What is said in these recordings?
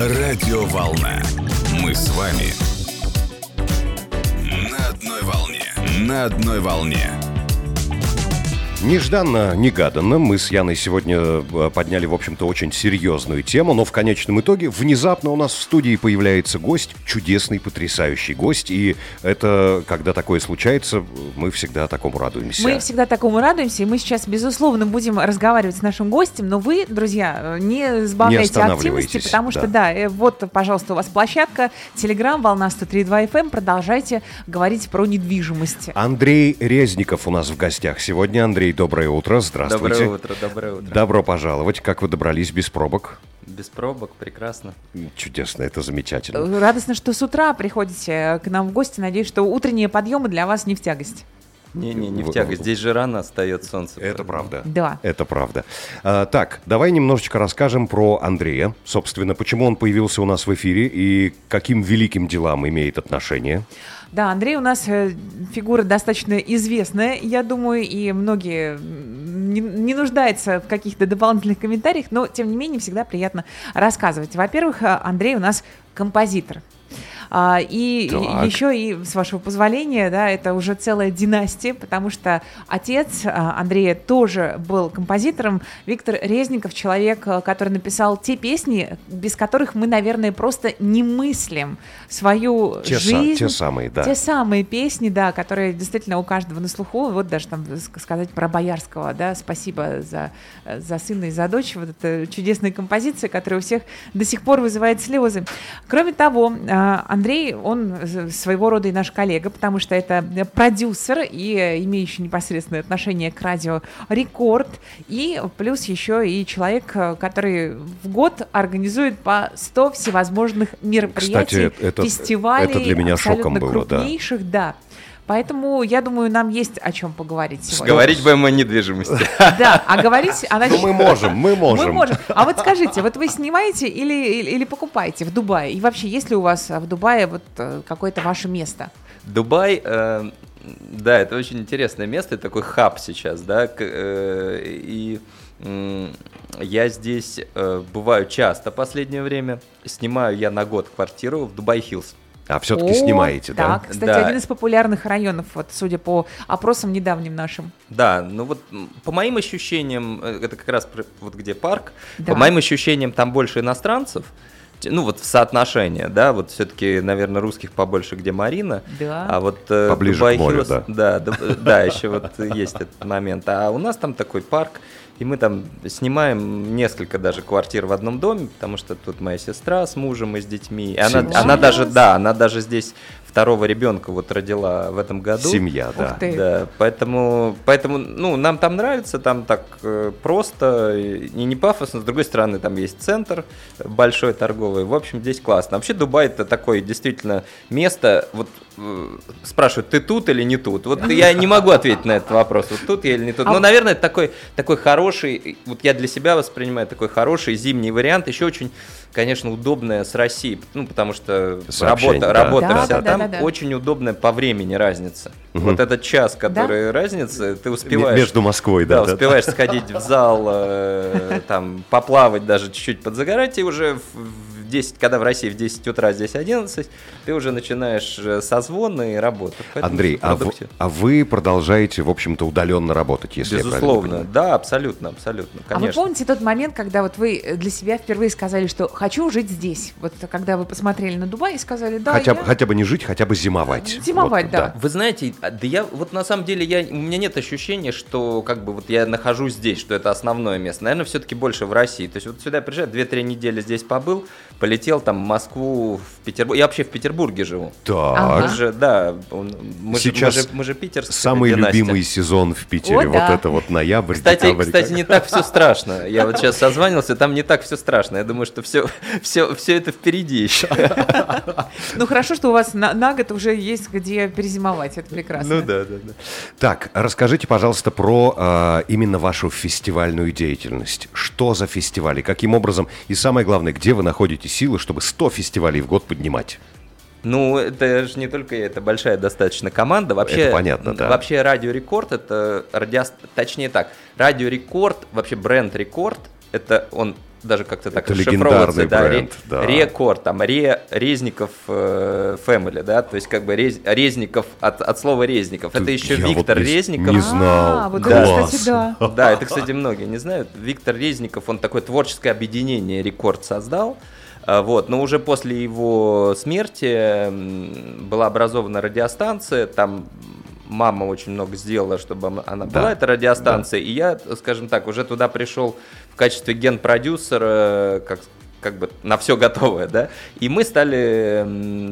Радиоволна. Мы с вами. На одной волне. На одной волне. Нежданно, негаданно мы с Яной сегодня э, подняли, в общем-то, очень серьезную тему, но в конечном итоге внезапно у нас в студии появляется гость, чудесный, потрясающий гость, и это, когда такое случается, мы всегда такому радуемся. Мы всегда такому радуемся, и мы сейчас, безусловно, будем разговаривать с нашим гостем, но вы, друзья, не сбавляйте Не активности, потому что, да. да, э, вот, пожалуйста, у вас площадка, Телеграм, Волна 103.2 FM, продолжайте говорить про недвижимость. Андрей Резников у нас в гостях сегодня. Андрей, доброе утро, здравствуйте. Доброе утро, доброе утро. Добро пожаловать. Как вы добрались без пробок? Без пробок, прекрасно. Чудесно, это замечательно. Радостно, что с утра приходите к нам в гости. Надеюсь, что утренние подъемы для вас не в тягость. Не-не, не В- тягость. Здесь же рано встает солнце. Это правда. Да. Это правда. А, так, давай немножечко расскажем про Андрея. Собственно, почему он появился у нас в эфире и каким великим делам имеет отношение. Да, Андрей у нас э, фигура достаточно известная, я думаю, и многие не, не нуждаются в каких-то дополнительных комментариях, но тем не менее всегда приятно рассказывать. Во-первых, э, Андрей у нас композитор. А, и Так. еще и, с вашего позволения, да, это уже целая династия, потому что отец а, Андрея тоже был композитором. Виктор Резников, человек, а, который написал те песни, без которых мы, наверное, просто не мыслим свою Те, са- жизнь. те самые, да. Те самые песни, да, которые действительно у каждого на слуху. Вот даже там ск- сказать про Боярского, да, спасибо за, за сына и за дочь. Вот эта чудесная композиция, которая у всех до сих пор вызывает слезы. Кроме того, а, Андрей, он своего рода и наш коллега, потому что это продюсер и э, имеющий непосредственное отношение к радио Рекорд. И плюс еще и человек, э, который в год организует по 100 всевозможных мероприятий, Кстати, это- фестивалей это для меня шоком было, да. крупнейших, да. Поэтому, я думаю, нам есть о чем поговорить сегодня. Говорить будем о недвижимости. Да, а говорить... а Ну, значит- мы можем, мы можем. Мы можем. А вот скажите, вот вы снимаете или, или, или покупаете в Дубае? И вообще, есть ли у вас в Дубае вот э, какое-то ваше место? Дубай, э, да, это очень интересное место, это такой хаб сейчас, да, к- э, и м, я здесь э, бываю часто последнее время. Снимаю я на год квартиру в Дубай Хиллз. А все-таки О, снимаете, да? Так, кстати, Да. один из популярных районов, вот, судя по опросам недавним нашим. Да, ну вот по моим ощущениям, э, это как раз вот где парк, Да. по моим ощущениям там больше иностранцев, ну вот в соотношение, да, вот все-таки, наверное, русских побольше, где Марина, Да. а вот э, Поближе Дубай к морю, Хиллз- да. да, да, э, да, еще вот есть этот момент, а у нас там такой парк, и мы там снимаем несколько даже квартир в одном доме, потому что тут моя сестра с мужем и с детьми, и она, она даже, да, она даже здесь второго ребенка вот родила в этом году. Семья, да. Ух ты. Да, поэтому, поэтому, ну, нам там нравится, там так э, просто и не пафосно. С другой стороны, там есть центр большой торговый. В общем, здесь классно. Вообще Дубай это такое действительно место. Вот э, спрашивают, ты тут или не тут? Вот я не могу ответить на этот вопрос. Вот тут я или не тут. А- Ну, наверное, это такой такой хороший. Вот я для себя воспринимаю такой хороший зимний вариант. Еще очень, конечно, удобная с Россией, ну, потому что Сообщение, работа, да. работа Да, вся да, да, там да, да. очень удобная по времени разница. Вот этот час, который разница, ты успеваешь. Между Москвой, да. Да, да. успеваешь сходить в зал, э, там, поплавать, даже чуть-чуть подзагорать, и уже в, в 10, когда в России в 10 утра, здесь 11, ты уже начинаешь э, созвоны и работу. Поэтому Андрей, а вы, продуктивно. а вы продолжаете, в общем-то, удаленно работать, если я Безусловно, понимаю? да, абсолютно, абсолютно, А вы конечно. помните тот момент, когда вот вы для себя впервые сказали, что хочу жить здесь? Вот когда вы посмотрели на Дубай и сказали, да, хотя, я... бы, хотя бы не жить, хотя бы зимовать. Зимовать, Вот, да. Вы знаете, а, да я вот на самом деле я у меня нет ощущения, что как бы вот я нахожусь здесь, что это основное место. Наверное, все-таки больше в России. То есть вот сюда приезжаю, 2-3 недели здесь побыл, полетел там в Москву, в Петербург. Я вообще в Петербурге живу. Так. Ага. Мы же, да, он- мы Сейчас же, мы же, мы же питерская Самый династия. любимый сезон в Питере. О, вот да. это вот ноябрь, Кстати, декабрь. кстати, не так все страшно. Я вот сейчас созванивался, там не так все страшно. Я думаю, что все, все, все это впереди еще. Ну хорошо, что у вас на, на год уже есть где перезимовать, это прекрасно. Ну да, да, да. Так, расскажите, пожалуйста, про э, именно вашу фестивальную деятельность. Что за фестивали, каким образом и самое главное, где вы находите силы, чтобы 100 фестивалей в год поднимать? Ну, это же не только это большая достаточно команда. Вообще, Это понятно, да. Вообще Радио Рекорд это радио, точнее так, Радио Рекорд, вообще бренд Рекорд, это он даже как-то так Это расшифровывается, легендарный да, бренд, ре- да. Рекорд, там, Ре, Резников э, Family, да, то есть как бы Рез- Резников от, от слова Резников. Это еще Я вот Виктор не- Резников. не знал. А, вот Класс. это, кстати, да. Да, это, кстати, многие не знают. Виктор Резников, он такое творческое объединение «Рекорд» создал. А, Вот, но уже после его смерти была образована радиостанция, там мама очень много сделала, чтобы она Да. была, эта радиостанция, и я, скажем так, уже туда пришел в качестве ген-продюсера, как как бы на все готовое, да, и мы стали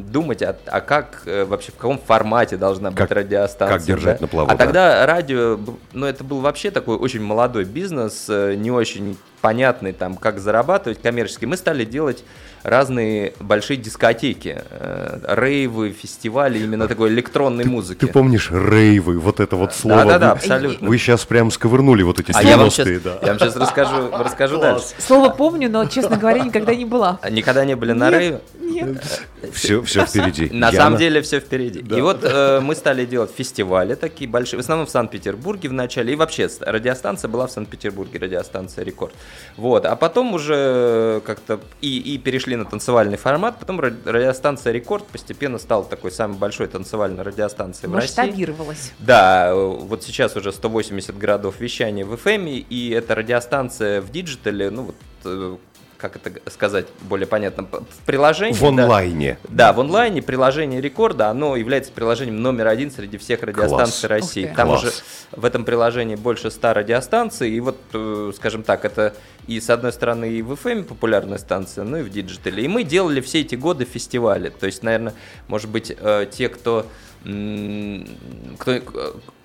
думать, а, а как э, вообще, в каком формате должна быть Как- радиостанция. как держать да? на плаву, А да. тогда радио, ну, это был вообще такой очень молодой бизнес, э, не очень понятный, там, как зарабатывать коммерчески. Мы стали делать разные большие дискотеки, э, рейвы, фестивали именно такой электронной музыки. Ты помнишь рейвы, вот это вот слово? Да-да-да, абсолютно. Вы сейчас прям сковырнули вот эти А я вам сейчас, 90-е, да. я вам сейчас расскажу, расскажу дальше. Слово помню, но, честно говоря, никогда не была. А Никогда не были на рейве? Нет. Все, все впереди. На Яна? самом деле все впереди. И вот э, мы стали делать фестивали такие большие, в основном в Санкт-Петербурге в начале, и вообще радиостанция была в Санкт-Петербурге, радиостанция Рекорд. Вот, а потом уже как-то и, и перешли на танцевальный формат, потом ра- радиостанция Рекорд постепенно стала такой самой большой танцевальной радиостанцией в России. Масштабировалась. Да, э, вот сейчас уже 180 городов вещания в FM, и эта радиостанция в диджитале, ну вот, э, как это сказать более понятно, в приложении. В да. онлайне. Да, в онлайне приложение рекорда, оно является приложением номер один среди всех радиостанций Класс. России. Там Класс. уже в этом приложении больше 100 радиостанций, и вот, э, скажем так, это и с одной стороны и в FM популярная станция, ну и в диджитале. И мы делали все эти годы фестивали. То есть, наверное, может быть, э, те, кто кто, э,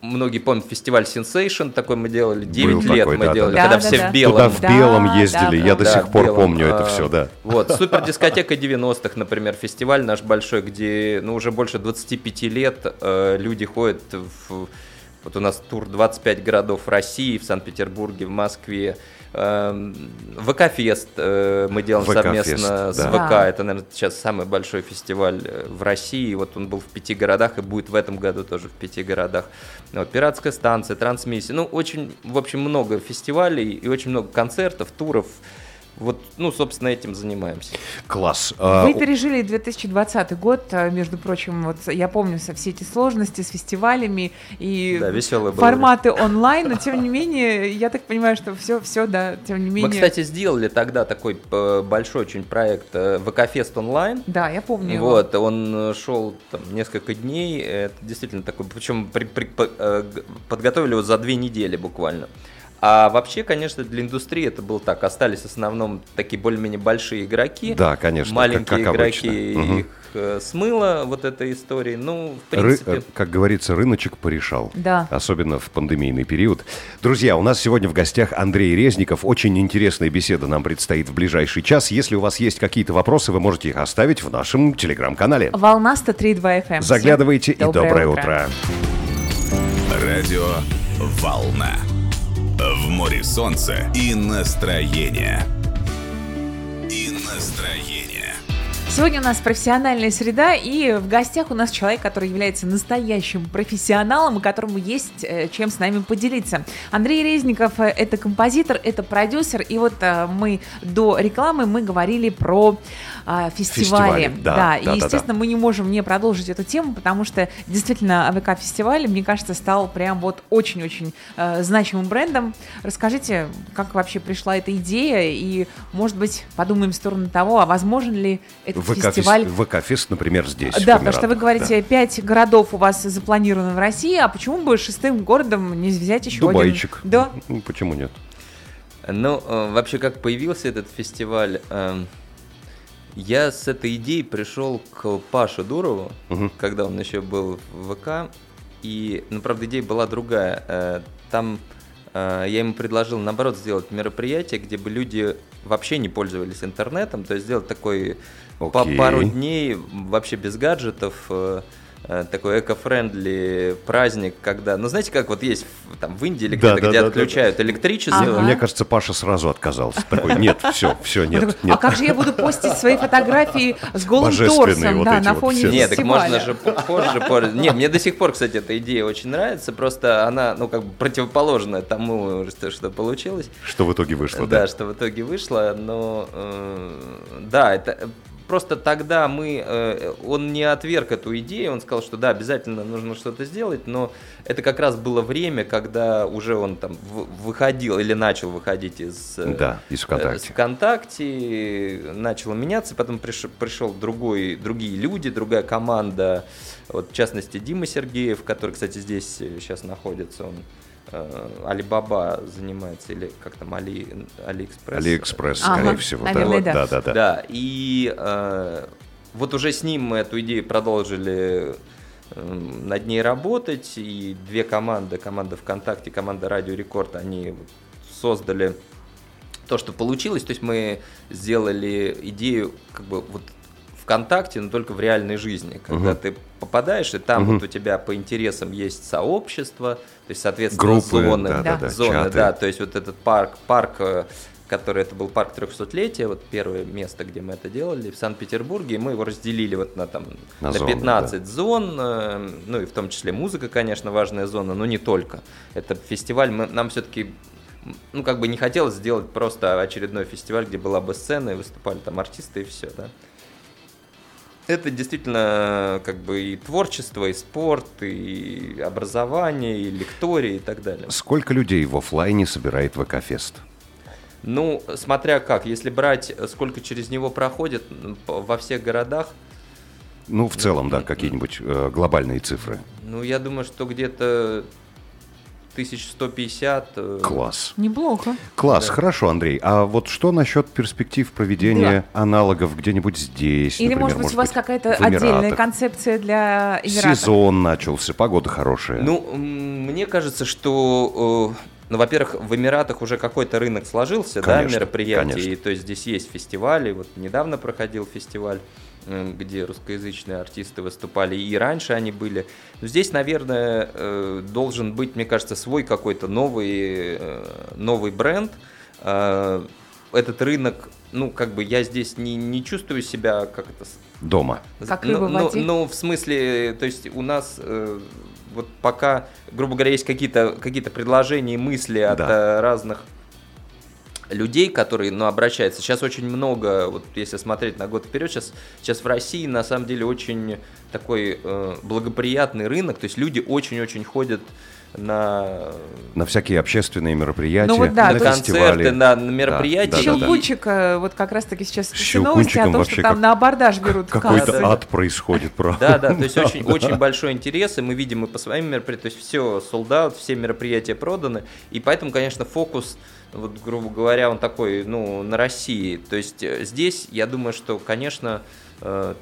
многие помнят фестиваль Sensation, такой мы делали, 9 Был лет такой, мы да, делали, да. когда Да, все да, в белом. Туда в белом да, ездили, да. я до Да, сих в пор белом. помню это А, все, да. Вот, супер дискотека 90-х, например, фестиваль наш большой, где ну, уже больше 25 лет э, люди ходят в... Вот у нас тур 25 городов России, в Санкт-Петербурге, в Москве. Эм, ВК-фест э, мы делаем ВК-фест, совместно с да. ВК. Да. Это, наверное, сейчас самый большой фестиваль э, в России. Вот он был в пяти городах и будет в этом году тоже в пяти городах. Вот, пиратская станция, трансмиссия. Ну, очень, в общем, много фестивалей и очень много концертов, туров. Вот, ну, собственно, этим занимаемся. Класс. А, Вы пережили 2020 год, э, между прочим, вот я помню со все эти сложности с фестивалями и Да, веселое было форматы онлайн, но тем не менее, я так понимаю, что все, все, да, тем не менее. Мы, кстати, сделали тогда такой большой очень проект э, ВК-фест онлайн. да, я помню. его. Вот, он э, шел там несколько дней, это действительно такой, причем при- при- э, подготовили его за две недели буквально. А вообще, конечно, для индустрии это было так, остались в основном такие более-менее большие игроки, Да, конечно, маленькие как- как игроки, обычно. Их э, смыло вот этой истории, ну, в ры- принципе... э, как говорится, рыночек порешал. Да. Особенно в пандемийный период. Друзья, у нас сегодня в гостях Андрей Резников. Очень интересная беседа нам предстоит в ближайший час. Если у вас есть какие-то вопросы, вы можете их оставить в нашем телеграм-канале. Волна 103.2 FM. Заглядывайте Всем и доброе утро. Радио «Волна». В море солнца и настроение. И настроение. Сегодня у нас профессиональная среда, и в гостях у нас человек, который является настоящим профессионалом, и которому есть э, чем с нами поделиться. Андрей Резников э, – это композитор, это продюсер, и вот э, мы до рекламы мы говорили про а, фестивали. Фестивали, да, да, и, да, естественно, мы не можем не продолжить эту тему, потому что действительно АВК-фестиваль, мне кажется, стал прям вот очень-очень э, значимым брендом. Расскажите, как вообще пришла эта идея, и, может быть, подумаем в сторону того, а возможен ли этот фестиваль ВК-фест, например, здесь. да, потому что вы говорите, пять городов у вас запланировано в России, а почему бы шестым городом не взять еще Дубайчик. один? Да. Ну, почему нет? Ну, э, вообще, как появился этот фестиваль, эм, я с этой идеей пришел к Паше Дурову, Мгм. когда он еще был в ВК, и, ну, правда, идея была другая. Э, Там э, я ему предложил, наоборот, сделать мероприятие, где бы люди вообще не пользовались интернетом, то есть сделать такой по Окей. пару дней вообще без гаджетов, э, э, такой эко-френдли праздник, когда, ну знаете, как вот есть там в Индии или Да, где-то, да, где да, отключают электричество. Ага. Мне кажется, Паша сразу отказался. Такой, нет, все, все, нет, такой, нет. А как же я буду постить свои фотографии с голым торсом, вот да, на вот фоне все. Нет, так можно же позже. позже. Не, мне до сих пор, кстати, эта идея очень нравится. Просто она, ну, как бы противоположная тому, что, что получилось. Что в итоге вышло, да, да? что в итоге вышло. Но э, да, это просто тогда мы, э, он не отверг эту идею, он сказал, что да, обязательно нужно что-то сделать, но это как раз было время, когда уже он там выходил или начал выходить из э, Да, из э, ВКонтакте. с ВКонтакте, начало меняться, потом приш- пришел другой, другие люди, другая команда, вот, в частности Дима Сергеев, который, кстати, здесь сейчас находится, он э, Алибаба занимается, или как там, Али, Алиэкспресс. Алиэкспресс, Ага, скорее всего. да. наверное, да. Да, да, да. Да, и э, вот уже с ним мы эту идею продолжили э, над ней работать, и две команды, команда ВКонтакте, команда Радио Рекорд, они создали то, что получилось, то есть мы сделали идею как бы вот ВКонтакте, но только в реальной жизни, когда Мгм. ты попадаешь, и там Мгм. вот у тебя по интересам есть сообщество, то есть, соответственно, Группы, зоны, да, да, да, зоны, чаты. да, то есть вот этот парк, парк, э, который это был парк 300-летия, вот первое место, где мы это делали, в Санкт-Петербурге, и мы его разделили вот на там На на, зоны, 15 зон, э, ну и в том числе музыка, конечно, важная зона, но не только. Это фестиваль, мы, нам все-таки ну, как бы не хотелось сделать просто очередной фестиваль, где была бы сцена и выступали там артисты и все, да. Это действительно как бы и творчество, и спорт, и образование, и лектории и так далее. Сколько людей в оффлайне собирает ВК-фест? Ну, смотря как, если брать, сколько через него проходит во всех городах, Ну, в целом, да, какие-нибудь э, глобальные цифры. ну, я думаю, что где-то 1150. э, Класс. Неплохо. Класс, Да. хорошо, Андрей. А вот что насчет перспектив проведения аналогов где-нибудь здесь? Или, например, может быть, у вас какая-то отдельная концепция для Эмиратов? Сезон начался, погода хорошая. Ну, мне кажется, что, э, ну, во-первых, в Эмиратах уже какой-то рынок сложился, да, Конечно, мероприятий, конечно. и, то есть здесь есть фестивали, вот недавно проходил фестиваль, где русскоязычные артисты выступали, и раньше они были. Но здесь, наверное, э, должен быть, мне кажется, свой какой-то новый, э, новый бренд. Э, Этот рынок, ну, как бы я здесь не, не чувствую себя как это Дома. Как ну, рыба в ну, воде? ну, в смысле, то есть у нас вот пока, грубо говоря, есть какие-то какие предложения и мысли от Да. э, разных людей, которые, ну, обращаются. Сейчас очень много, вот если смотреть на год вперед, сейчас, сейчас в России на самом деле очень такой э, благоприятный рынок, то есть люди очень-очень ходят на, На всякие общественные мероприятия, Ну вот да, на есть- концерты, на, на мероприятия. Да, да, да. Щелкунчик, э, вот как раз-таки сейчас новости о том, что там как- на абордаж берут Какой-то кассы. да. ад происходит, правда. Да, да, то есть очень, очень большой интерес, и мы видим и по своим мероприятиям, то есть все sold out, все мероприятия проданы, и поэтому, конечно, фокус, вот, грубо говоря, он такой, ну, на России. То есть э, здесь, я думаю, что, конечно,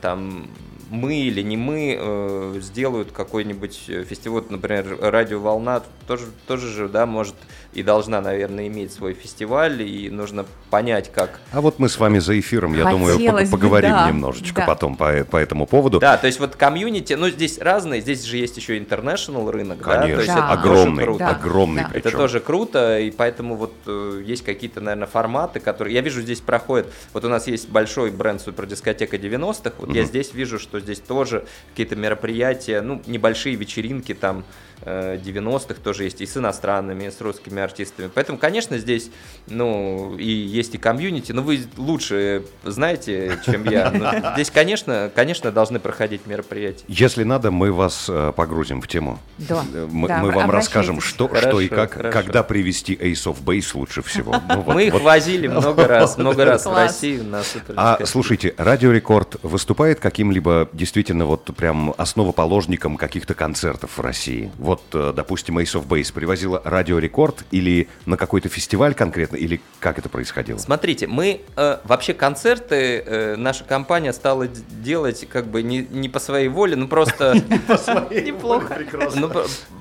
там мы или не мы э, сделают какой-нибудь э, фестиваль, вот, например, радиоволна тоже, тоже же, да, может и должна, наверное, иметь свой фестиваль, и нужно понять, как А вот мы с вами за эфиром, я думаю, Хотелось пог- бы, поговорим да, немножечко да. потом по, по этому поводу. Да, то есть вот комьюнити, ну здесь разные, здесь же есть еще international рынок, да, то Конечно, есть Да. это тоже огромный, круто. Да. огромный Да. Это тоже круто, и поэтому вот э, есть какие-то, наверное, форматы, которые... Я вижу, здесь проходят... Вот у нас есть большой бренд супердискотека 90-х, вот я Мгм. здесь вижу, что здесь тоже какие-то мероприятия, ну, небольшие вечеринки там э, 90-х тоже есть, и с иностранными, и с русскими артистами. Поэтому, конечно, здесь, ну, и есть и комьюнити, но вы лучше знаете, чем я. Но здесь, конечно, конечно, должны проходить мероприятия. Если надо, мы вас э, погрузим в тему. Да, Э, Мы, да, мы вам расскажем, что, Хорошо, что и как, хорошо. когда привести Ace of Base лучше всего. Ну, вот- Мы их вот. возили много раз, много раз в на А слушайте, Радио Рекорд выступает каким-либо действительно вот прям основоположником каких-то концертов в России? Вот, э, допустим, Ace of Base привозила Радио Рекорд или на какой-то фестиваль конкретно, или как это происходило? Смотрите, мы э, вообще концерты, э, наша компания стала делать как бы не, не по своей воле, ну просто... Неплохо.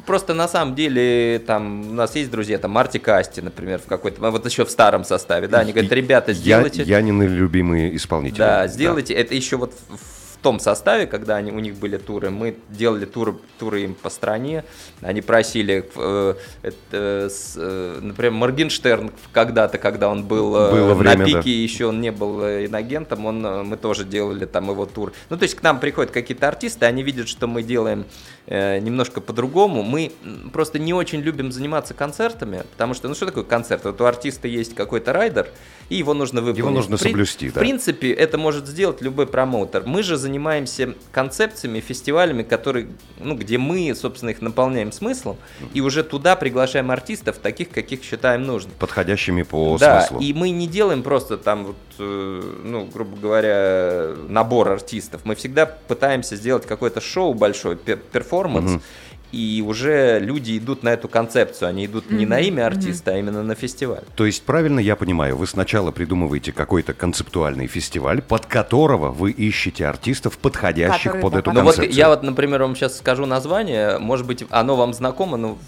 Про- просто на самом деле, там, у нас есть друзья, там, Марти Касти, например, в какой-то, вот еще в старом составе, да, они говорят, ребята, Я, сделайте... Янины любимые исполнители. Да, сделайте, это еще вот в том составе, когда они, у них были туры, мы делали туры, туры им по стране, они просили, э, это, с, э, например, Моргенштерн когда-то, когда он был э, Было на время, пике, да. еще он не был э, инагентом, он, э, мы тоже делали там его тур. Ну, то есть к нам приходят какие-то артисты, они видят, что мы делаем э, немножко по-другому. Мы просто не очень любим заниматься концертами, потому что, ну, что такое концерт? Вот у артиста есть какой-то райдер, и его нужно выполнить. Его нужно В при- соблюсти, В да. принципе, это может сделать любой промоутер. Мы же занимаемся концепциями, фестивалями, которые, ну, где мы, собственно, их наполняем смыслом, и уже туда приглашаем артистов, таких, каких считаем нужным. Подходящими по Да, смыслу. и мы не делаем просто там, вот, э, ну, грубо говоря, набор артистов. Мы всегда пытаемся сделать какое-то шоу большое, пер- перформанс, Мгм. И уже люди идут на эту концепцию. Они идут не на имя артиста, а именно на фестиваль. То есть, правильно я понимаю, вы сначала придумываете какой-то концептуальный фестиваль, под которого вы ищете артистов, подходящих Которые под эту попадают. Ну вот концепцию. я вот, например, вам сейчас скажу название, может быть, оно вам знакомо, ну,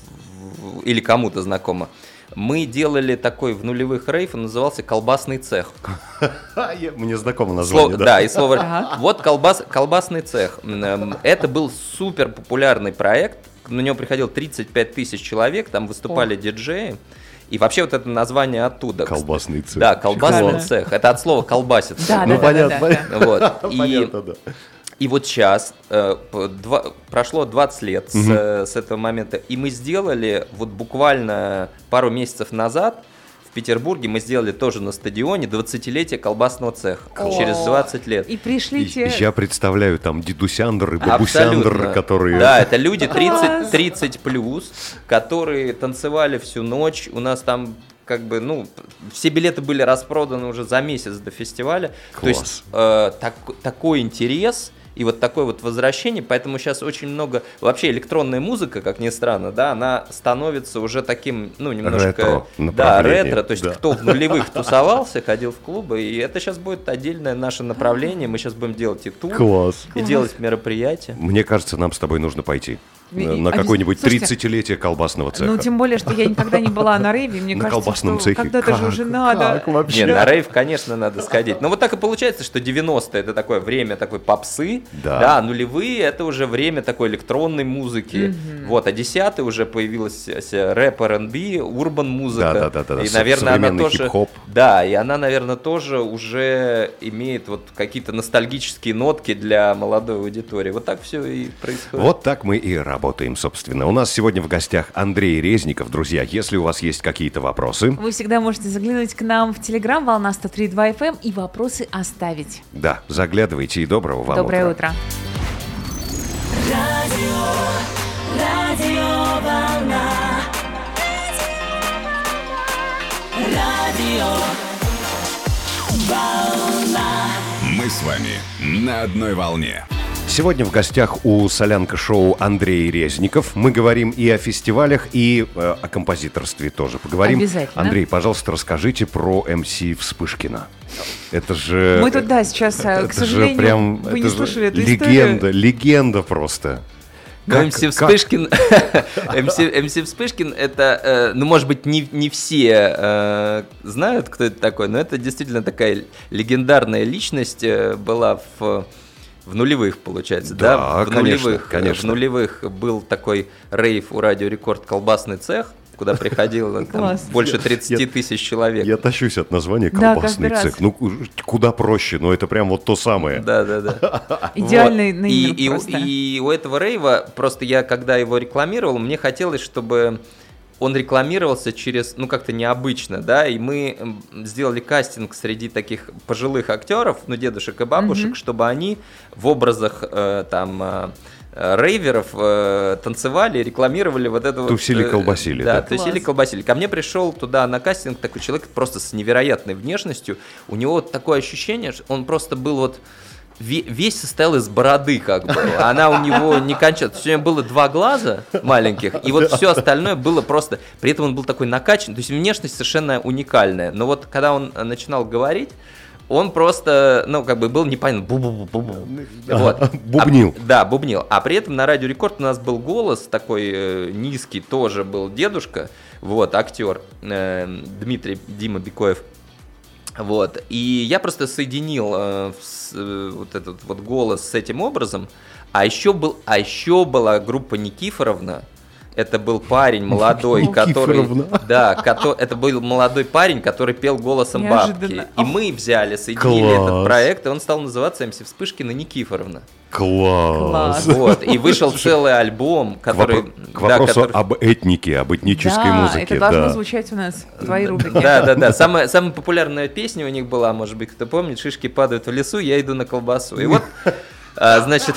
или кому-то знакомо. Мы делали такой в нулевых рейв, он назывался «Колбасный цех». Мне знакомо название, да. да. и слово. Вот колбас, колбасный цех. М, Это был супер популярный проект. На него приходило 35 тысяч человек, там выступали диджеи. И вообще вот это название оттуда. Колбасный цех. Да, колбасный Класс. цех. Это от слова колбаситься. Да, Ну, да, да, понятно, да, да, да. Вот. И, Понятно, да. и вот сейчас, э, два- прошло 20 лет с, э, с этого момента, и мы сделали вот буквально пару месяцев назад в Петербурге, мы сделали тоже на стадионе 20-летие колбасного цеха. О. Через 20 лет. И пришли И- те... Я представляю там дедусяндр и бабусяндр, Абсолютно. которые... Да, это люди 30, Класс. 30 плюс, которые танцевали всю ночь. У нас там как бы, ну, все билеты были распроданы уже за месяц до фестиваля. То есть Класс. э, так- такой интерес и вот такое вот возвращение, поэтому сейчас очень много, вообще электронная музыка, как ни странно, да, она становится уже таким, ну, немножко, Ретро да, ретро, то есть да. кто в нулевых тусовался, ходил в клубы, и это сейчас будет отдельное наше направление, мы сейчас будем делать и тур, Класс. и делать мероприятия. Мне кажется, нам с тобой нужно пойти на и- какое-нибудь слушайте, 30-летие колбасного цеха. Ну, тем более, что я никогда не была на рейве, мне На кажется, колбасном что цехе. когда-то же уже надо. Как вообще? Не, на рейв, конечно, надо сходить. Но вот так и получается, что 90-е это такое время такой попсы, Да. а нулевые это уже время такой электронной музыки. Вот, а 10 уже появилась рэп, R&B, урбан музыка. Да-да-да-да, И, со- наверное, она тоже... хип-хоп. Да, и она, наверное, тоже уже имеет вот какие-то ностальгические нотки для молодой аудитории. Вот так все и происходит. Вот так мы и работаем, собственно. У нас сегодня в гостях Андрей Резников. Друзья, если у вас есть какие-то вопросы, Вы всегда можете заглянуть к нам в Телеграм «Волна 103.2 FM» и вопросы оставить. да, заглядывайте и доброго вам Доброе утра. утро. Радио волна. Радио волна. Мы с вами на одной волне. Сегодня в гостях у Солянка-шоу Андрей Резников. Мы говорим и о фестивалях, и э, о композиторстве тоже поговорим. Обязательно. Андрей, пожалуйста, расскажите про МС Вспышкина. Это же... Мы тут, да, сейчас, э, к это же сожалению, прям, вы это не же слышали эту легенда, историю. легенда просто. Ну, Как- МС как- Вспышкин, МС, МС Вспышкин, это, э, ну, может быть, не, не все э, знают, кто это такой, но это действительно такая легендарная личность э, была в, в нулевых, получается, да? Да, в конечно, нулевых, э, конечно. В нулевых был такой рейв у Радио Рекорд «Колбасный цех», куда приходило там, больше 30 Я- тысяч человек. Я тащусь от названия Да, колбасный раз. цех. Ну, куда проще, но это прям вот то самое. Да, да, да. Идеальный Вот. и, и у этого рейва, просто я когда его рекламировал, мне хотелось, чтобы он рекламировался через, ну, как-то необычно, да, и мы сделали кастинг среди таких пожилых актеров, ну, дедушек и бабушек, чтобы они в образах, э, там, э, рейверов э, танцевали, рекламировали вот это вот... Тусили, э, колбасили, Да, да? тусили, Класс. колбасили. Ко мне пришел туда на кастинг такой человек просто с невероятной внешностью. У него вот такое ощущение, что он просто был вот весь состоял из бороды, как бы. Она у него не кончалась. Него было два глаза маленьких, и вот все остальное было просто... При этом он был такой накачан, то есть внешность совершенно уникальная. Но вот когда он э, начинал говорить, он просто, ну, как бы был непонятно. Бу-бу-бу-бу-бу. Вот. Бубнил. А- да, бубнил. А при этом на Радио Рекорд у нас был голос такой э, низкий, тоже был дедушка, вот, актер э, Дмитрий Дима Бекоев. Вот. И я просто соединил э, с- э, вот этот вот голос с этим образом. А еще, был, а еще была группа Никифоровна. Это был парень молодой, который... Да, это был молодой парень, который пел голосом бабки. И мы взяли, соединили Класс. этот проект, и он стал называться МС Вспышкина Никифоровна. Класс. Класс. Вот. И вышел целый альбом, К, который... к да, вопросу который- об этнике, об этнической да, музыке. это должно да. звучать у нас в твоей рубрике. Да, да, да. Самая, самая популярная песня у них была, может быть, кто помнит, шишки падают в лесу, я иду на колбасу. И вот, а, значит,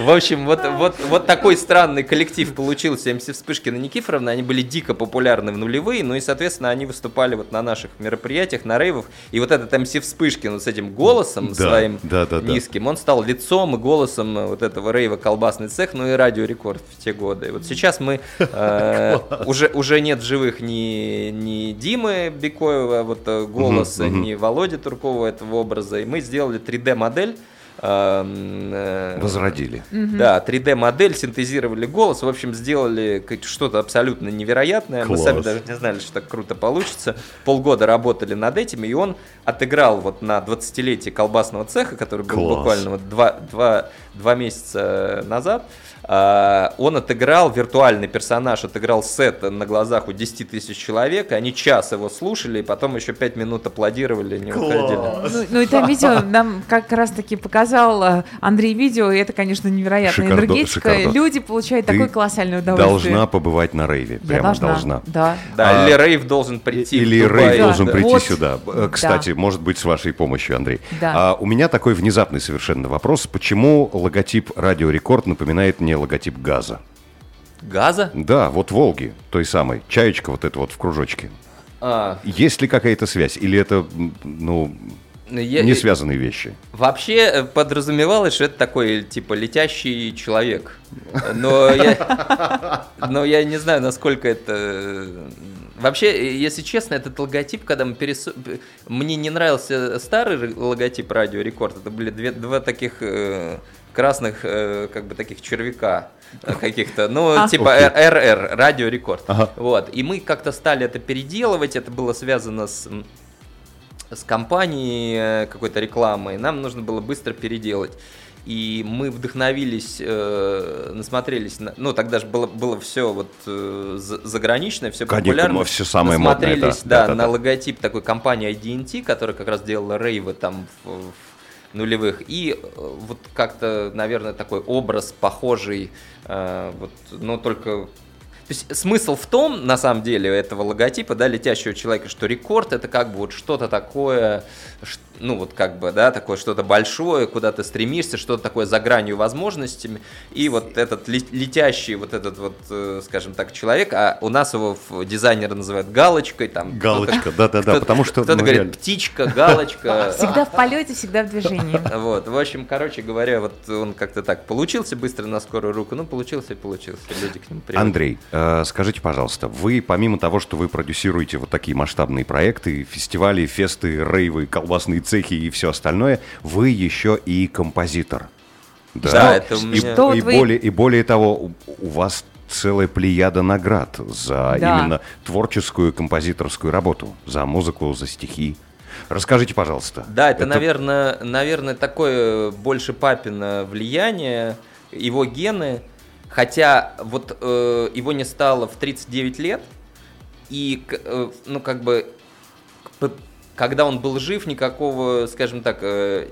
в общем, вот, вот, вот такой странный коллектив получился МС Вспышкина Никифоровна. Они были дико популярны в нулевые, ну и, соответственно, они выступали вот на наших мероприятиях, на рейвах. И вот этот МС Вспышкин вот с этим голосом Да, своим да, да, да. низким, он стал лицом и голосом вот этого рейва «Колбасный цех», ну и радиорекорд в те годы. И вот сейчас мы э, уже, уже нет живых ни, ни Димы Бекоева, вот э, голоса, ни Володи Туркова этого образа. И мы сделали 3D-модель. Э, Возродили. Да, 3D-модель, синтезировали голос, в общем, сделали что-то абсолютно невероятное. Мы сами Класс. даже не знали, что так круто получится. Полгода работали над этим, и он отыграл вот на 20-летие колбасного цеха, который был Класс. буквально вот два, два, два месяца назад. А, Он отыграл, виртуальный персонаж отыграл сет на глазах у 10 тысяч человек, они час его слушали, и потом еще 5 минут аплодировали, не уходили. Ну, ну и там видео нам как раз таки показал э, Андрей видео, и это, конечно, невероятная Шикардо- энергетика. шикардо. Люди получают Ты такое колоссальное удовольствие. Должна побывать на рейве. Я Прямо должна. должна. Да. Да, А, или Рейв должен прийти. Или Да. должен прийти Вот. сюда. Э, Кстати, может быть, с вашей помощью, Андрей. Да. А, у меня такой внезапный совершенно вопрос. Почему логотип Радио Рекорд напоминает мне логотип газа? Газа? Да, вот Волги, той самой. Чаечка вот эта вот в кружочке. А, Есть ли какая-то связь? Или это, м, ну, я- не связанные вещи? Вообще э, подразумевалось, что это такой, типа, летящий человек. Но я, но я не знаю, насколько это... Вообще, э, если честно, этот логотип, когда мы пересу... п- Мне не нравился старый логотип Радио Рекорд. Это были две, два таких э, красных, э, как бы, таких червяка э, каких-то. Ну, А. типа. РР, Радио Рекорд. Ага. Вот. И мы как-то стали это переделывать. Это было связано с с компанией э, какой-то рекламой, нам нужно было быстро переделать. И мы вдохновились, э, насмотрелись, на, ну тогда же было, было все вот э, за- заграничное, все Конечно, популярно. всё самое модное, Насмотрелись, да, да, да, да, на да. логотип такой компании IDT, которая как раз делала рейвы там в, в нулевых. И э, вот как-то, наверное, такой образ похожий, э, вот, но только то есть смысл в том, на самом деле, этого логотипа, да, летящего человека, что рекорд это как бы вот что-то такое, ш- ну вот как бы, да, такое что-то большое, куда ты стремишься, что-то такое за гранью возможностями. И вот этот ле- летящий вот этот вот, э, скажем так, человек, а у нас его в- дизайнеры называют галочкой, там. Галочка, да-да-да, потому что, Кто-то ну, говорит реально. птичка, галочка. Всегда в полете, всегда в движении. Вот, в общем, короче говоря, вот он как-то так получился быстро на скорую руку, ну получился и получился, люди к нему привыкли. Андрей, э, скажите, пожалуйста, вы помимо того, что вы продюсируете вот такие масштабные проекты, фестивали, фесты, рейвы, колбасные цехи и все остальное, вы еще и композитор. Да, это у и, меня- Что и вы- более, и более того, у, вас целая плеяда наград за Да. именно творческую композиторскую работу, за музыку, за стихи. Расскажите, пожалуйста. Да, это, наверное, наверное, такое больше папино влияние, его гены. Хотя вот э, его не стало в 39 лет, и, э, ну, как бы, когда он был жив, никакого, скажем так, э,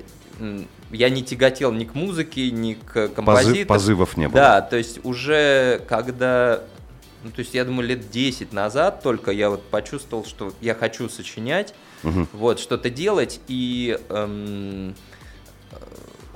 я не тяготел ни к музыке, ни к Позы- композитору. позывов не было. Да, то есть уже когда, ну, то есть я думаю, лет 10 назад только я вот почувствовал, что я хочу сочинять, Мгм. вот, что-то делать, и... эм,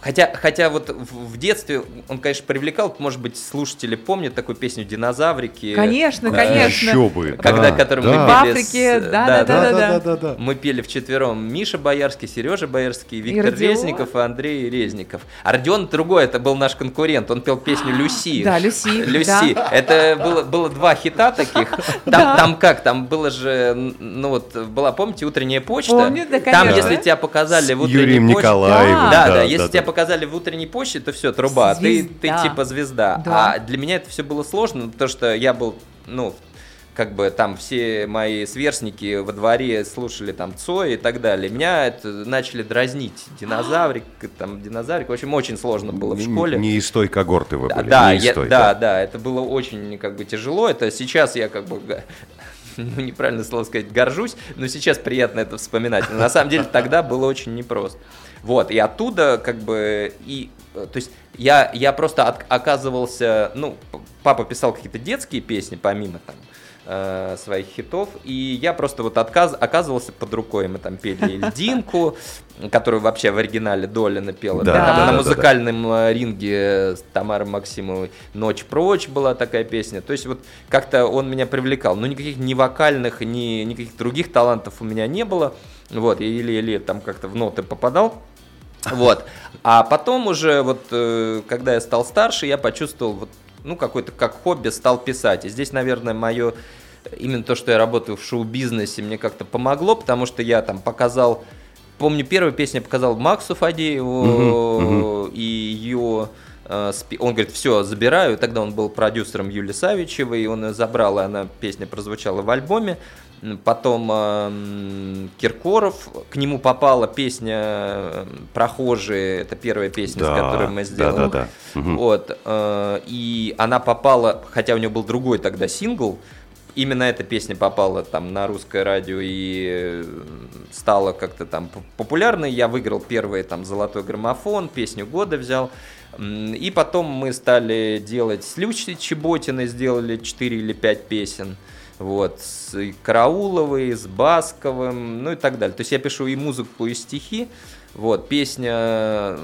Хотя, хотя вот в, в детстве он, конечно, привлекал, может быть, слушатели помнят такую песню «Динозаврики». Конечно, Да. конечно. Еще бы. Когда, да, которым да. мы В пели Африке, с- да, да, да, да. да, да. мы пели вчетвером Миша Боярский, Сережа Боярский, Виктор Родион. Резников и Андрей Резников. А Родион другой, это был наш конкурент, он пел песню «Люси». Да, Люси, Люси. да. Это было, было два хита таких. Там, Да. там как? Там было же, ну вот, была, помните, утренняя почта? Помню, да, Там, конечно. если тебя показали в утренней Юрием почте... Николаевым. Да, да, да, если да, тебя да. Показали в утренней почте, то все, труба, ты, ты Звезда. типа звезда. Да. А для меня это все было сложно, потому что я был, ну, как бы там все мои сверстники во дворе слушали там Цой и так далее. Меня это начали дразнить. Динозаврик, там динозаврик. В общем, очень сложно было в Не- школе. Не из той когорты вы Да, были. да, не из я- той, да, да, это было очень как бы тяжело. Это сейчас я как бы ну, неправильно слово сказать, горжусь, но сейчас приятно это вспоминать. Но на самом деле тогда было очень непросто. Вот, и оттуда как бы и э, то есть я, я просто от- оказывался, ну, папа писал какие-то детские песни помимо там э, своих хитов, и я просто вот отказ, оказывался под рукой, мы там пели «Льдинку», которую вообще в оригинале Долина пела, Да, да, там да, на да, музыкальном э, ринге с Тамарой Максимовой «Ночь прочь» была такая песня, то есть вот как-то он меня привлекал, но никаких ни вокальных, ни никаких других талантов у меня не было, вот, я еле-еле там как-то в ноты попадал, вот. А потом уже, вот, э, когда я стал старше, я почувствовал, вот, ну, какой-то как хобби стал писать. И здесь, наверное, мое, именно то, что я работаю в шоу-бизнесе, мне как-то помогло, потому что я там показал, помню, первую песню я показал Максу Фадееву, и ее э, он говорит, все, забираю. Тогда он был продюсером Юли Савичевой, и он ее забрал, и она, песня прозвучала в альбоме. Потом эм, Киркоров, к нему попала песня э, «Прохожие», это первая песня, с Да, которой мы да, сделали. да, да. Мгм. Вот, э, и она попала, хотя у нее был другой тогда сингл, именно эта песня попала там на русское радио и э, стала как-то там популярной. Я выиграл первый там золотой граммофон, песню года взял. И потом мы стали делать с Лючей Чеботиной, сделали 4 или 5 песен. Вот, с Карауловой, с Басковым, ну и так далее. То есть я пишу и музыку, и стихи. Вот, песня,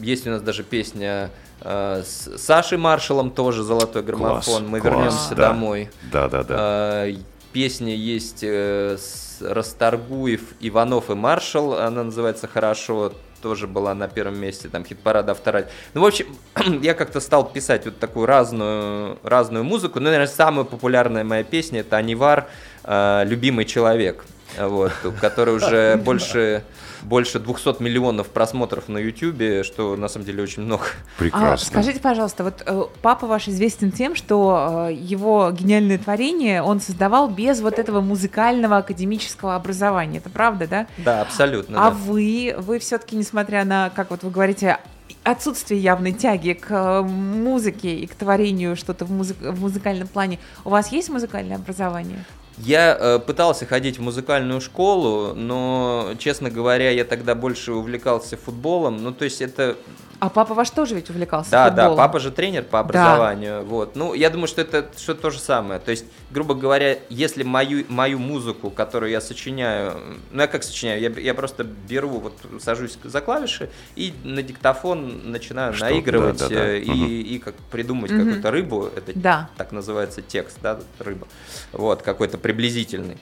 есть у нас даже песня э, с Сашей Маршалом тоже «Золотой граммофон». Мы класс, вернемся да. домой. Да, да, да. Э, Песня есть э, с Расторгуев, Иванов и Маршал, она называется «Хорошо», тоже была на первом месте, там хит-парада автора. Ну, в общем, я как-то стал писать вот такую разную, разную музыку. Ну, наверное, самая популярная моя песня это Анивар э, «Любимый человек», вот, который уже больше, больше 200 миллионов просмотров на Ютубе, что на самом деле очень много. А, Прекрасно. скажите, пожалуйста, вот э, папа ваш известен тем, что э, его гениальное творение он создавал без вот этого музыкального академического образования. Это правда, да? Да, абсолютно. а да. вы, вы все-таки, несмотря на, как вот вы говорите, отсутствие явной тяги к э, музыке и к творению что-то в, музы- в музыкальном плане, у вас есть музыкальное образование? Я э, пытался ходить в музыкальную школу, но, честно говоря, я тогда больше увлекался футболом. Ну, то есть это... А папа ваш тоже ведь увлекался Да, футболом? да, папа же тренер по образованию. Вот. Ну, я думаю, что это что то же самое. То есть, грубо говоря, если мою, мою музыку, которую я сочиняю, ну, я как сочиняю, я, я просто беру, вот сажусь за клавиши и на диктофон начинаю Что? наигрывать Да, да, да. э, и, Мгм. и как придумать Мгм. какую-то рыбу, это Да. так называется текст, да, рыба. Вот, какой-то приблизительный.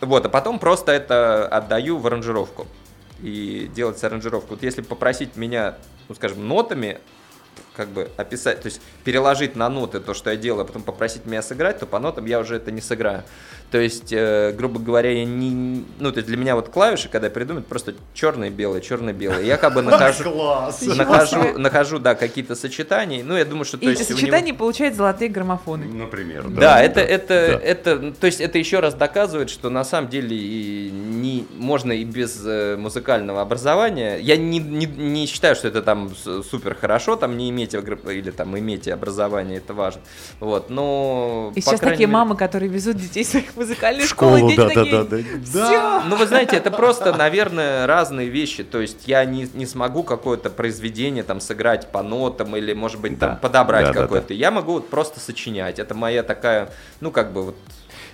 Вот, а потом просто это отдаю в аранжировку. И делать аранжировку. Вот если попросить меня, ну, скажем, нотами как бы описать, то есть переложить на ноты то, что я делаю, а потом попросить меня сыграть, то по нотам я уже это не сыграю. То есть, э, грубо говоря, я не, ну, то есть для меня вот клавиши, когда я придумаю, это просто черное, белое, черное, белое. Я как бы нахожу, нахожу, нахожу, да, какие-то сочетания. Ну, я думаю, что то есть него- сочетания получают золотые граммофоны. Например, да, это, это, да. это, то есть это еще раз доказывает, что на самом деле и не, можно и без э, музыкального образования. Я не, не, не считаю, что это там супер хорошо, там не иметь или там иметь образование, это важно. Вот, но И сейчас такие мере- мамы, которые везут детей своих В школы, школу, дети да, да, да, да. «Всё». Ну, вы знаете, это просто, наверное, разные вещи. То есть я не, не смогу какое-то произведение там сыграть по нотам или, может быть, там Да. подобрать Да, да, какое-то. Я могу вот просто сочинять. Это моя такая, ну, как бы вот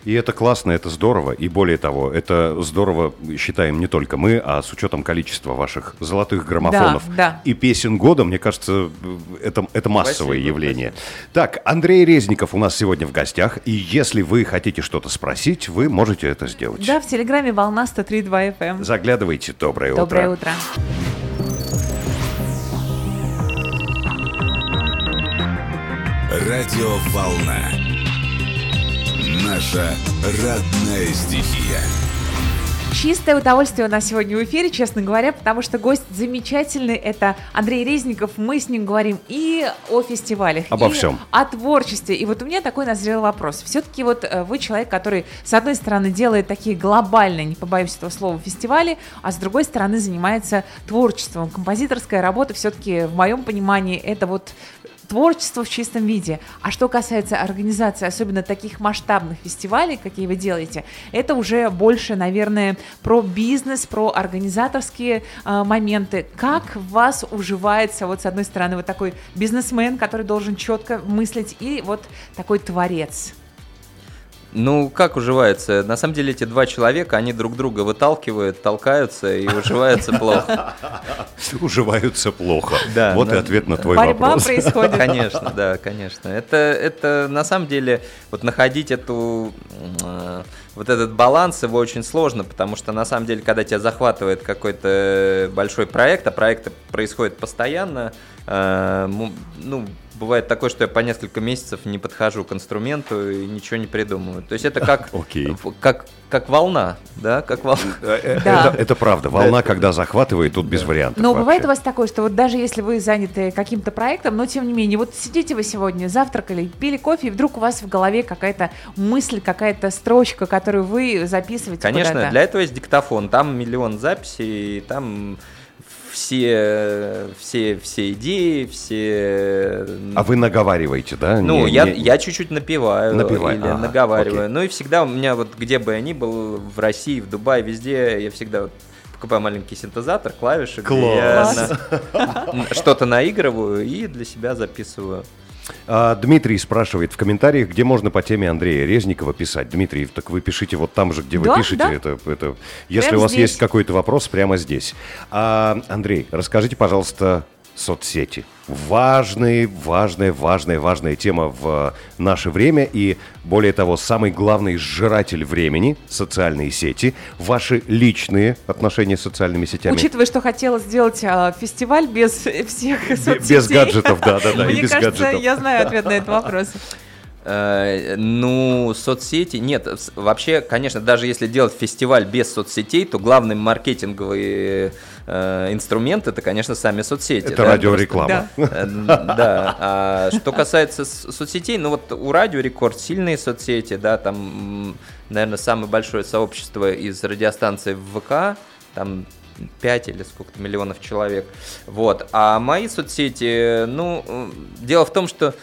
И это классно, это здорово. И более того, это здорово считаем не только мы, а с учетом количества ваших золотых граммофонов Да, да. и песен года, мне кажется, это, это массовое Спасибо, явление. Так, Андрей Резников у нас сегодня в гостях. И если вы хотите что-то спросить, вы можете это сделать. Да, в Телеграме волна 103.2 FM. Заглядывайте. Доброе, Доброе утро. утро. Радио «Волна». Наша родная стихия. Чистое удовольствие у нас сегодня в эфире, честно говоря, потому что гость замечательный. Это Андрей Резников. Мы с ним говорим и о фестивалях, Обо и всем. о творчестве. И вот у меня такой назрел вопрос. Все-таки вот э, вы человек, который, с одной стороны, делает такие глобальные, не побоюсь этого слова, фестивали, а с другой стороны занимается творчеством. Композиторская работа все-таки, в моем понимании, это вот творчество в чистом виде. А что касается организации, особенно таких масштабных фестивалей, какие вы делаете, это уже больше, наверное, про бизнес, про организаторские э, моменты. Как вас уживается, вот с одной стороны, вот такой бизнесмен, который должен четко мыслить, и вот такой творец? Ну, как уживается? На самом деле эти два человека, они друг друга выталкивают, толкаются и уживаются плохо. Уживаются плохо. Да, вот и ответ на твой Борьба вопрос. происходит. Конечно, да, конечно. Это, это на самом деле, вот находить эту, э, вот этот баланс, его очень сложно, потому что на самом деле, когда тебя захватывает какой-то большой проект, а проекты происходят постоянно, э, ну, бывает такое, что я по несколько месяцев не подхожу к инструменту и ничего не придумываю. То есть это как, Окей. как, как волна, да, как волна. Э, Да. Это, это правда. Волна, когда захватывает, тут без вариантов. Но бывает у вас такое, что вот даже если вы заняты каким-то проектом, но тем не менее, вот сидите вы сегодня, завтракали, пили кофе, и вдруг у вас в голове какая-то мысль, какая-то строчка, которую вы записываете Конечно, куда-то. для этого есть диктофон. Там миллион записей, там все, все, все идеи, все... А вы наговариваете, да? Ну, Не- я, не- я чуть-чуть напиваю Напеваю, или ага, наговариваю. окей. Ну и всегда у меня вот где бы я ни был, в России, в Дубае, везде, я всегда вот покупаю маленький синтезатор, клавиши, где я Класс. на- что-то наигрываю и для себя записываю. А, Дмитрий спрашивает в комментариях, где можно по теме Андрея Резникова писать. Дмитрий, так вы пишите вот там же, где вы Да, пишете. да. Это, это... Если Прямо у вас здесь. есть какой-то вопрос, прямо здесь. А, Андрей, расскажите, пожалуйста, соцсети. Важная, важная, важная, важная тема в наше время. И более того, самый главный сжиратель времени – социальные сети. Ваши личные отношения с социальными сетями. Учитывая, что хотела сделать а, фестиваль без всех соцсетей. без гаджетов, да-да-да, и Мне без кажется, гаджетов. я знаю ответ на этот вопрос. Э, Ну, соцсети, нет, вообще, конечно, даже если делать фестиваль без соцсетей, то главный маркетинговый э, инструмент это, конечно, сами соцсети. Это да, радиореклама. просто. Э, Да. А что касается соцсетей, ну вот у Радио Рекорд сильные соцсети, да, там, наверное, самое большое сообщество из радиостанций в ВК, там 5 или сколько-то миллионов человек. Вот. А мои соцсети, ну, э, дело в том, что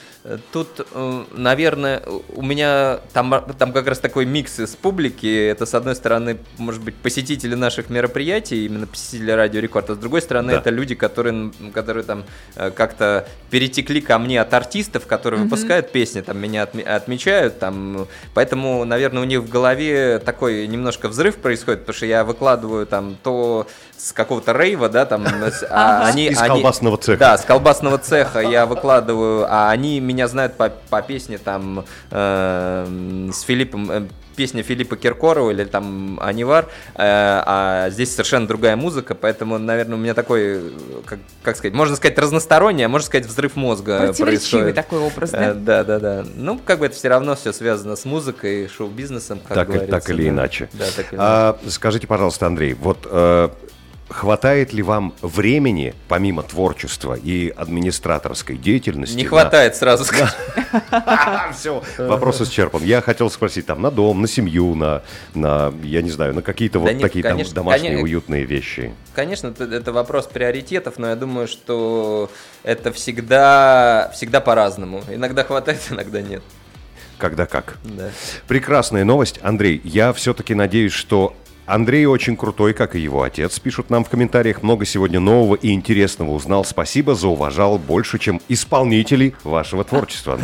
тут, э, наверное, у меня там, там как раз такой микс из публики. Это, с одной стороны, может быть, посетители наших мероприятий, именно посетители Радио Рекорд, а с другой стороны, Да. это люди, которые, которые там э, как-то перетекли ко мне от артистов, которые выпускают песни, там меня отме- отмечают, там, поэтому, наверное, у них в голове такой немножко взрыв происходит, потому что я выкладываю там то с какого-то рейва, да, там, а они, Из они- колбасного цеха. Да, с колбасного цеха я выкладываю, а они меня знают по, по песне там э, с Филиппом, э, песня Филиппа Киркорова или там Анивар, э, а здесь совершенно другая музыка, поэтому, наверное, у меня такой, как, как сказать, можно сказать разносторонний, а можно сказать взрыв мозга происходит. такой образ, Э, да? Да, да. Ну, как бы это все равно все связано с музыкой, шоу-бизнесом, как так, говорится. так или да. иначе. Да, так или иначе. Скажите, пожалуйста, Андрей, вот хватает ли вам времени, помимо творчества и администраторской деятельности? Не на- хватает, сразу скажу. Все, вопрос исчерпан. Я хотел спросить там на дом, на семью, на, на я не знаю, на какие-то вот такие там домашние уютные вещи. Конечно, это вопрос приоритетов, но я думаю, что это всегда, всегда по-разному. Иногда хватает, иногда нет. Когда как. Да. Прекрасная новость. Андрей, я все-таки надеюсь, что Андрей очень крутой, как и его отец. Пишут нам в комментариях. Много сегодня нового и интересного узнал. Спасибо, зауважал больше, чем исполнителей вашего творчества.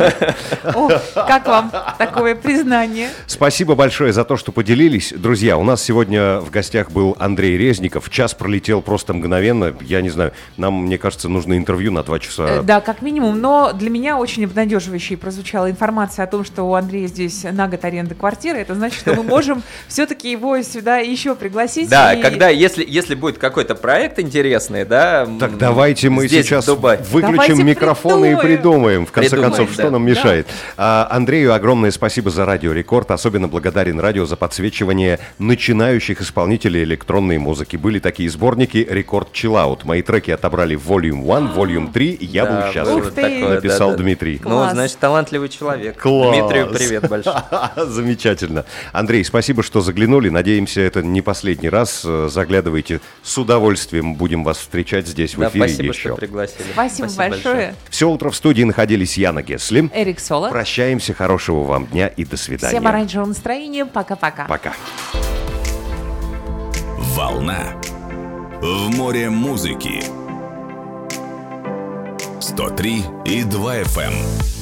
О, как вам такое признание? Спасибо большое за то, что поделились. Друзья, у нас сегодня в гостях был Андрей Резников. Час пролетел просто мгновенно. Я не знаю, нам, мне кажется, нужно интервью на два Э, часа. Да, как минимум. Но для меня очень обнадеживающей прозвучала информация о том, что у Андрея здесь на год аренда квартиры. Это значит, что мы можем все-таки его сюда еще еще пригласить. Да, и- когда, если, если будет какой-то проект интересный, да. Так давайте мы сейчас выключим Давайте микрофоны и придумаем. придумаем. В конце Придумаем, концов, что да. нам мешает? А, Андрею огромное спасибо за Радио Рекорд. Особенно благодарен радио за подсвечивание начинающих исполнителей электронной музыки. Были такие сборники Рекорд Chillout. Мои треки отобрали в Volume 1, Volume 3. и Я Да, был счастлив. Ух ты. такое, Написал да, да. Дмитрий. Ну, Класс. значит, талантливый человек. Класс. Дмитрию привет большой. Замечательно. Андрей, спасибо, что заглянули. Надеемся, это не последний раз. Заглядывайте. С удовольствием будем вас встречать здесь в Да, эфире спасибо, еще. что пригласили. Спасибо, большое. Все утро в студии находились Яна Гесли. Эрик Соло. Прощаемся, хорошего вам дня и до свидания. Всем оранжевого настроения. Пока-пока. Пока. Волна в море музыки. 103 и 2 FM.